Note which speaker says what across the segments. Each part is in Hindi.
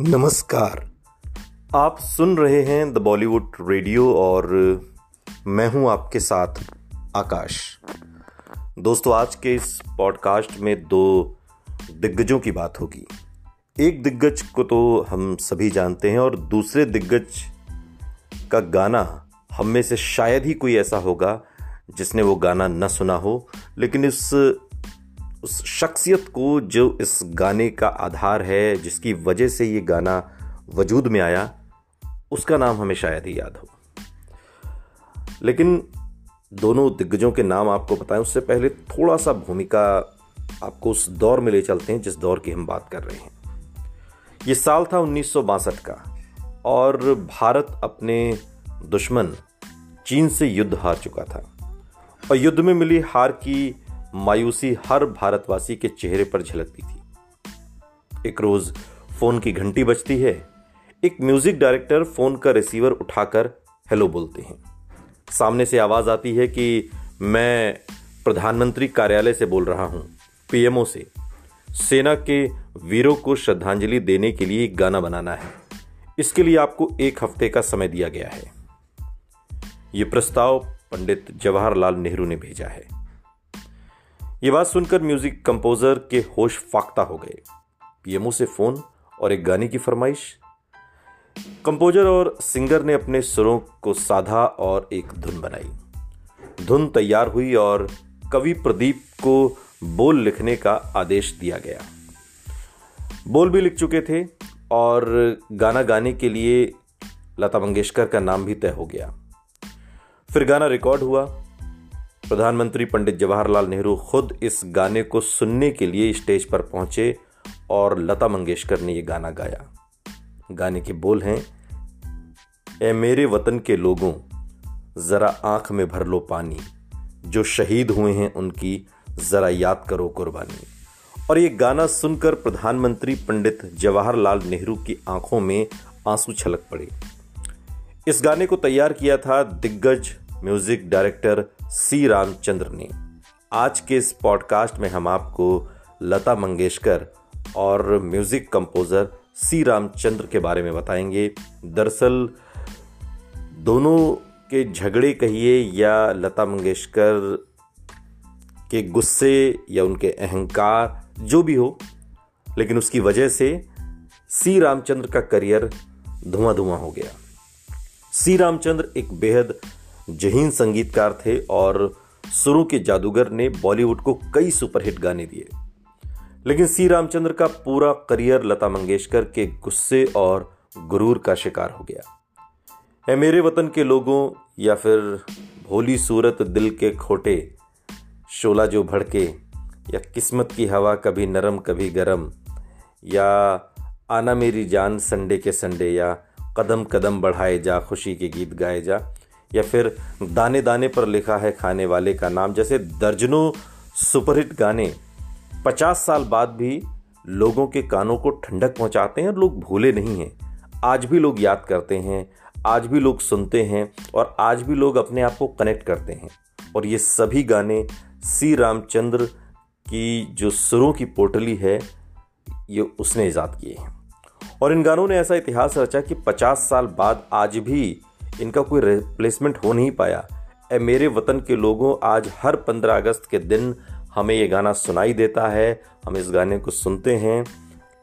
Speaker 1: नमस्कार। आप सुन रहे हैं द बॉलीवुड रेडियो और मैं हूँ आपके साथ आकाश। दोस्तों, आज के इस पॉडकास्ट में दो दिग्गजों की बात होगी। एक दिग्गज को तो हम सभी जानते हैं और दूसरे दिग्गज का गाना हम में से शायद ही कोई ऐसा होगा जिसने वो गाना न सुना हो, लेकिन इस उस शख्सियत को जो इस गाने का आधार है, जिसकी वजह से ये गाना वजूद में आया, उसका नाम हमें शायद ही याद हो। लेकिन दोनों दिग्गजों के नाम आपको बताएँ, उससे पहले थोड़ा सा भूमिका आपको उस दौर में ले चलते हैं, जिस दौर की हम बात कर रहे हैं। ये साल था उन्नीस सौ बासठ का, और भारत अपने दुश्मन चीन से युद्ध हार चुका था। और युद्ध में मिली हार की मायूसी हर भारतवासी के चेहरे पर झलकती थी। एक रोज फ़ोन की घंटी बजती है। एक म्यूज़िक डायरेक्टर फ़ोन का रिसीवर उठाकर हेलो बोलते हैं। सामने से आवाज़ आती है कि मैं प्रधानमंत्री कार्यालय से बोल रहा हूँ, पीएमओ से। सेना के वीरों को श्रद्धांजलि देने के लिए एक गाना बनाना है। इसके लिए आपको एक हफ़्ते का समय दिया गया है। यह प्रस्ताव पंडित जवाहरलाल नेहरू ने भेजा है। ये बात सुनकर म्यूज़िक कंपोजर के होश फाख्ता हो गए। पीएमओ से फ़ोन और एक गाने की फरमाइश। कंपोजर और सिंगर ने अपने सुरों को साधा और एक धुन बनाई। धुन तैयार हुई और कवि प्रदीप को बोल लिखने का आदेश दिया गया। बोल भी लिख चुके थे और गाना गाने के लिए लता मंगेशकर का नाम भी तय हो गया। फिर गाना रिकॉर्ड हुआ। प्रधानमंत्री पंडित जवाहरलाल नेहरू खुद इस गाने को सुनने के लिए स्टेज पर पहुँचे और लता मंगेशकर ने यह गाना गाया। गाने के बोल हैं ए मेरे वतन के लोगों, जरा आँख में भर लो पानी। जो शहीद हुए हैं उनकी जरा याद करो कुर्बानी। और ये गाना सुनकर प्रधानमंत्री पंडित जवाहरलाल नेहरू की आँखों में आँसू छलक पड़े। इस गाने को तैयार किया था दिग्गज म्यूज़िक डायरेक्टर सी रामचंद्र ने। आज के इस पॉडकास्ट में हम आपको लता मंगेशकर और म्यूज़िक कंपोजर सी रामचंद्र के बारे में बताएँगे। दरअसल, दोनों के झगड़े कहिए या लता मंगेशकर के गुस्से या उनके अहंकार, जो भी हो, लेकिन उसकी वजह से सी रामचंद्र का करियर धुआँ धुआँ हो गया। सी रामचंद्र एक बेहद जहीन संगीतकार थे और सुरों के जादूगर ने बॉलीवुड को कई सुपरहिट गाने दिए। लेकिन सी रामचंद्र का पूरा करियर लता मंगेशकर के गुस्से और गुरूर का शिकार हो गया। है मेरे वतन के लोगों या फिर भोली सूरत दिल के खोटे, शोला जो भड़के, या किस्मत की हवा कभी नरम कभी गरम, या आना मेरी जान संडे के संडे, या कदम कदम बढ़ाए जा, खुशी के गीत गाए जा या फिर दाने दाने पर लिखा है खाने वाले का नाम। जैसे दर्जनों सुपरहिट गाने पचास साल बाद भी लोगों के कानों को ठंडक पहुंचाते हैं और लोग भूले नहीं हैं। आज भी लोग याद करते हैं, आज भी लोग सुनते हैं और आज भी लोग अपने आप को कनेक्ट करते हैं। और ये सभी गाने सी रामचंद्र की जो सुरों की पोटली है, ये उसने ईजाद किए हैं। और इन गानों ने ऐसा इतिहास रचा कि 50 साल बाद आज भी इनका कोई रिप्लेसमेंट हो नहीं पाया। ए, मेरे वतन के लोगों, आज हर पंद्रह अगस्त के दिन हमें ये गाना सुनाई देता है। हम इस गाने को सुनते हैं।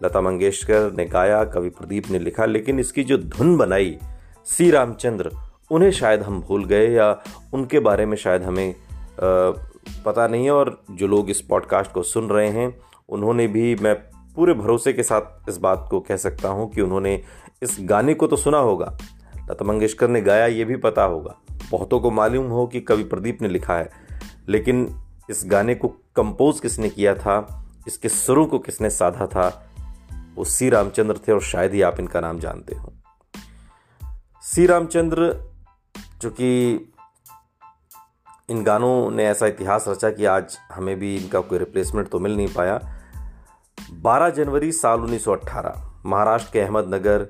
Speaker 1: लता मंगेशकर ने गाया, कवि प्रदीप ने लिखा, लेकिन इसकी जो धुन बनाई सी रामचंद्र, उन्हें शायद हम भूल गए या उनके बारे में शायद हमें पता नहीं है। और जो लोग इस पॉडकास्ट को सुन रहे हैं, उन्होंने भी मैं पूरे भरोसे के साथ इस बात को कह सकता हूँ कि उन्होंने इस गाने को तो सुना होगा। लता मंगेशकर ने गाया, ये भी पता होगा। बहुतों को मालूम हो कि कवि प्रदीप ने लिखा है, लेकिन इस गाने को कंपोज किसने किया था, इसके सुरों को किसने साधा था, वो सी रामचंद्र थे और शायद ही आप इनका नाम जानते हो। सी रामचंद्र, जो कि इन गानों ने ऐसा इतिहास रचा कि आज हमें भी इनका कोई रिप्लेसमेंट तो मिल नहीं पाया। 12 जनवरी साल 1918 महाराष्ट्र के अहमदनगर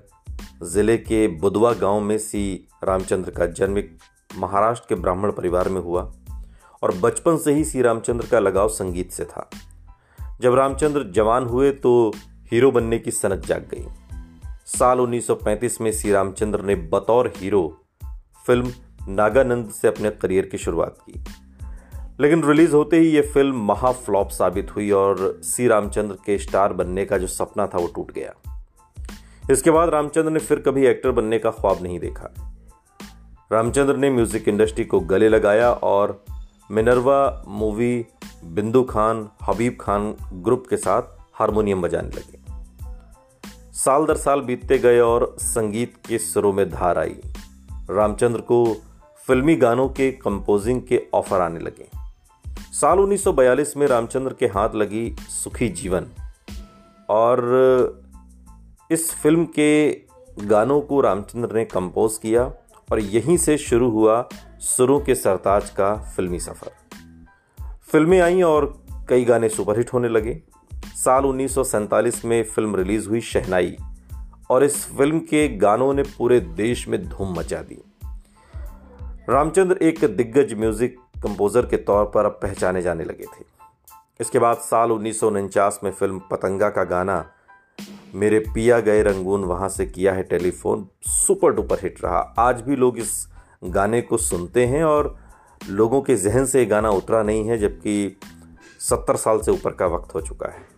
Speaker 1: ज़िले के बुधवा गाँव में सी रामचंद्र का जन्म एक महाराष्ट्र के ब्राह्मण परिवार में हुआ और बचपन से ही सी रामचंद्र का लगाव संगीत से था। जब रामचंद्र जवान हुए तो हीरो बनने की सनक जाग गई। साल 1935 में श्री रामचंद्र ने बतौर हीरो फ़िल्म नागानंद से अपने करियर की शुरुआत की। लेकिन रिलीज़ होते ही यह फ़िल्म महाफ्लॉप साबित हुई और सी रामचंद्र के स्टार बनने का जो सपना था वो टूट गया। इसके बाद रामचंद्र ने फिर कभी एक्टर बनने का ख्वाब नहीं देखा। रामचंद्र ने म्यूज़िक इंडस्ट्री को गले लगाया और मिनरवा मूवी, बिंदु खान, हबीब खान ग्रुप के साथ हारमोनियम बजाने लगे। साल दर साल बीतते गए और संगीत के सुरों में धार आई। रामचंद्र को फिल्मी गानों के कंपोजिंग के ऑफ़र आने लगे। साल 1942 में रामचंद्र के हाथ लगी सुखी जीवन और इस फ़िल्म के गानों को रामचंद्र ने कंपोज किया और यहीं से शुरू हुआ सुरों के सरताज का फिल्मी सफ़र। फ़िल्में आई और कई गाने सुपरहिट होने लगे। साल उन्नीस सौ सैंतालीस में फ़िल्म रिलीज़ हुई शहनाई और इस फ़िल्म के गानों ने पूरे देश में धूम मचा दी। रामचंद्र एक दिग्गज म्यूज़िक कंपोजर के तौर पर अब पहचाने जाने लगे थे। इसके बाद साल उन्नीस सौ उनचास में फ़िल्म पतंगा का गाना मेरे पिया गए रंगून वहाँ से किया है टेलीफोन, सुपर डुपर हिट रहा। आज भी लोग इस गाने को सुनते हैं और लोगों के जहन से ये गाना उतरा नहीं है, जबकि सत्तर साल से ऊपर का वक्त हो चुका है।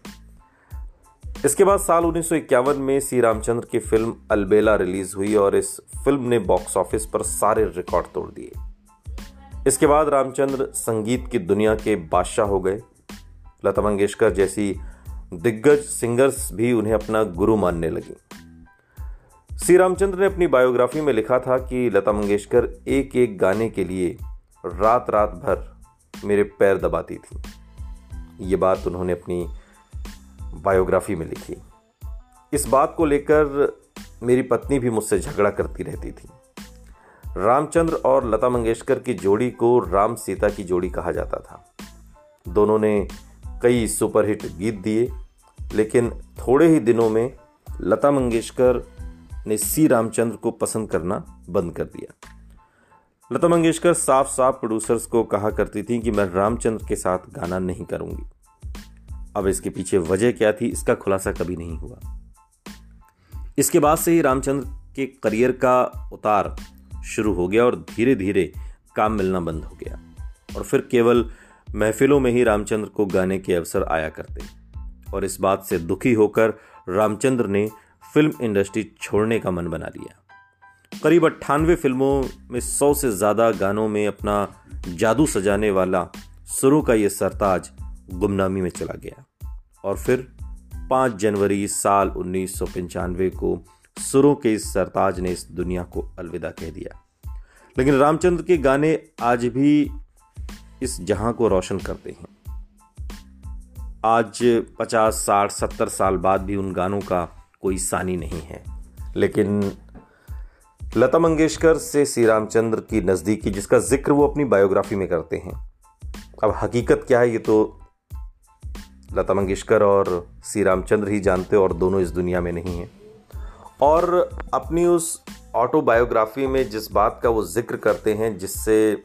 Speaker 1: इसके बाद साल उन्नीस सौ इक्यावन में सी रामचंद्र की फ़िल्म अलबेला रिलीज़ हुई और इस फ़िल्म ने बॉक्स ऑफ़िस पर सारे रिकॉर्ड तोड़ दिए। इसके बाद रामचंद्र संगीत की दुनिया के बादशाह हो गए। लता मंगेशकर जैसी दिग्गज सिंगर्स भी उन्हें अपना गुरु मानने लगी। श्री रामचंद्र ने अपनी बायोग्राफी में लिखा था कि लता मंगेशकर एक एक गाने के लिए रात रात भर मेरे पैर दबाती थी। ये बात उन्होंने अपनी बायोग्राफी में लिखी। इस बात को लेकर मेरी पत्नी भी मुझसे झगड़ा करती रहती थी। रामचंद्र और लता मंगेशकर की जोड़ी को राम सीता की जोड़ी कहा जाता था। दोनों ने कई सुपरहिट गीत दिए, लेकिन थोड़े ही दिनों में लता मंगेशकर ने सी रामचंद्र को पसंद करना बंद कर दिया। लता मंगेशकर साफ़ साफ़ प्रोड्यूसर्स को कहा करती थी कि मैं रामचंद्र के साथ गाना नहीं करूँगी। अब इसके पीछे वजह क्या थी, इसका खुलासा कभी नहीं हुआ। इसके बाद से ही रामचंद्र के करियर का उतार शुरू हो गया और धीरे धीरे काम मिलना बंद हो गया। और फिर केवल महफिलों में ही रामचंद्र को गाने के अवसर आया करते। और इस बात से दुखी होकर रामचंद्र ने फ़िल्म इंडस्ट्री छोड़ने का मन बना लिया। करीब अट्ठानवे फ़िल्मों में सौ से ज़्यादा गानों में अपना जादू सजाने वाला सुरों का ये सरताज गुमनामी में चला गया। और फिर 5 जनवरी साल उन्नीस सौ पंचानवे को सुरों के इस सरताज ने इस दुनिया को अलविदा कह दिया। लेकिन रामचंद्र के गाने आज भी इस जहाँ को रोशन करते हैं। आज 50 साठ, सत्तर साल बाद भी उन गानों का कोई सानी नहीं है। लेकिन लता मंगेशकर से श्री रामचंद्र की नज़दीकी जिसका ज़िक्र वो अपनी बायोग्राफी में करते हैं। अब हकीकत क्या है, ये तो लता मंगेशकर और श्री रामचंद्र ही जानते और दोनों इस दुनिया में नहीं हैं। और अपनी उस ऑटोबायोग्राफी में जिस बात का वो ज़िक्र करते हैं, जिससे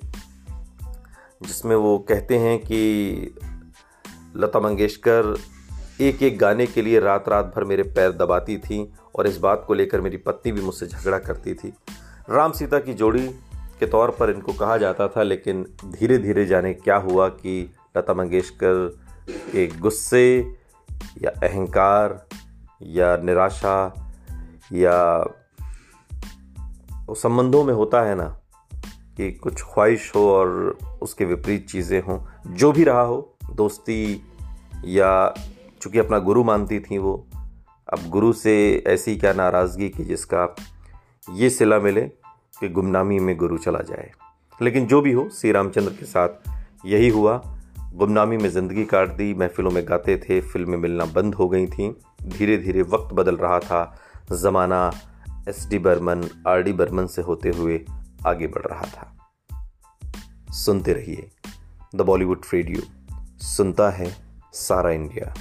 Speaker 1: जिसमें वो कहते हैं कि लता मंगेशकर एक एक गाने के लिए रात रात भर मेरे पैर दबाती थी और इस बात को लेकर मेरी पत्नी भी मुझसे झगड़ा करती थी। राम सीता की जोड़ी के तौर पर इनको कहा जाता था, लेकिन धीरे धीरे जाने क्या हुआ कि लता मंगेशकर के गुस्से या अहंकार या निराशा या संबंधों में होता है ना कि कुछ ख्वाहिश हो और उसके विपरीत चीज़ें हों। जो भी रहा हो, दोस्ती या चूँकि अपना गुरु मानती थी वो, अब गुरु से ऐसी क्या नाराज़गी कि जिसका ये सिला मिले कि गुमनामी में गुरु चला जाए। लेकिन जो भी हो श्री रामचंद्र के साथ यही हुआ। गुमनामी में ज़िंदगी काट दी, महफिलों में गाते थे, फ़िल्में मिलना बंद हो गई थी। धीरे धीरे वक्त बदल रहा था। ज़माना S D Burman, R D Burman से होते हुए आगे बढ़ रहा था। सुनते रहिए द बॉलीवुड रेडियो। सुनता है सारा इंडिया।